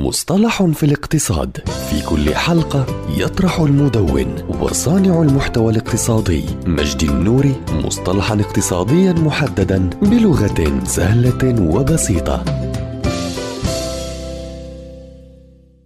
مصطلح في الاقتصاد. في كل حلقة يطرح المدون وصانع المحتوى الاقتصادي مجدي النوري مصطلحا اقتصاديا محددا بلغة سهلة وبسيطة.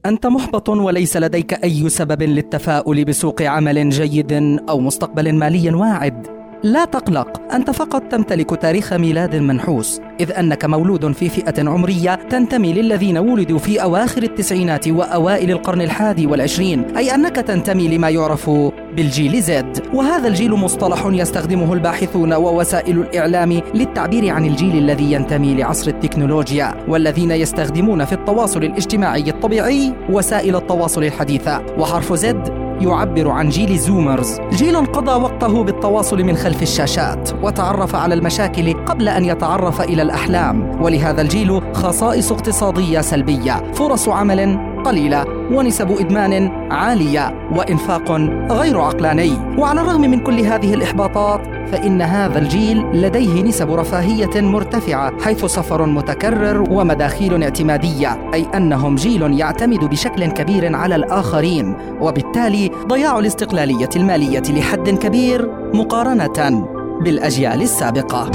أنت محبط وليس لديك أي سبب للتفاؤل بسوق عمل جيد أو مستقبل مالي واعد. لا تقلق أنت فقط تمتلك تاريخ ميلاد منحوس إذ أنك مولود في فئة عمرية تنتمي للذين ولدوا في أواخر التسعينات وأوائل القرن الحادي والعشرين أي أنك تنتمي لما يعرف بالجيل زد. وهذا الجيل مصطلح يستخدمه الباحثون ووسائل الإعلام للتعبير عن الجيل الذي ينتمي لعصر التكنولوجيا والذين يستخدمون في التواصل الاجتماعي الطبيعي وسائل التواصل الحديثة. وحرف زد يعبر عن جيل زومرز. جيل قضى وقته بالتواصل من خلف الشاشات وتعرف على المشاكل قبل أن يتعرف إلى الأحلام. ولهذا الجيل خصائص اقتصادية سلبية فرص عمل قليلة ونسب إدمان عالية وإنفاق غير عقلاني. وعلى الرغم من كل هذه الإحباطات فإن هذا الجيل لديه نسب رفاهية مرتفعة حيث سفر متكرر ومداخيل اعتمادية أي أنهم جيل يعتمد بشكل كبير على الآخرين وبالتالي ضياع الاستقلالية المالية لحد كبير مقارنة بالأجيال السابقة.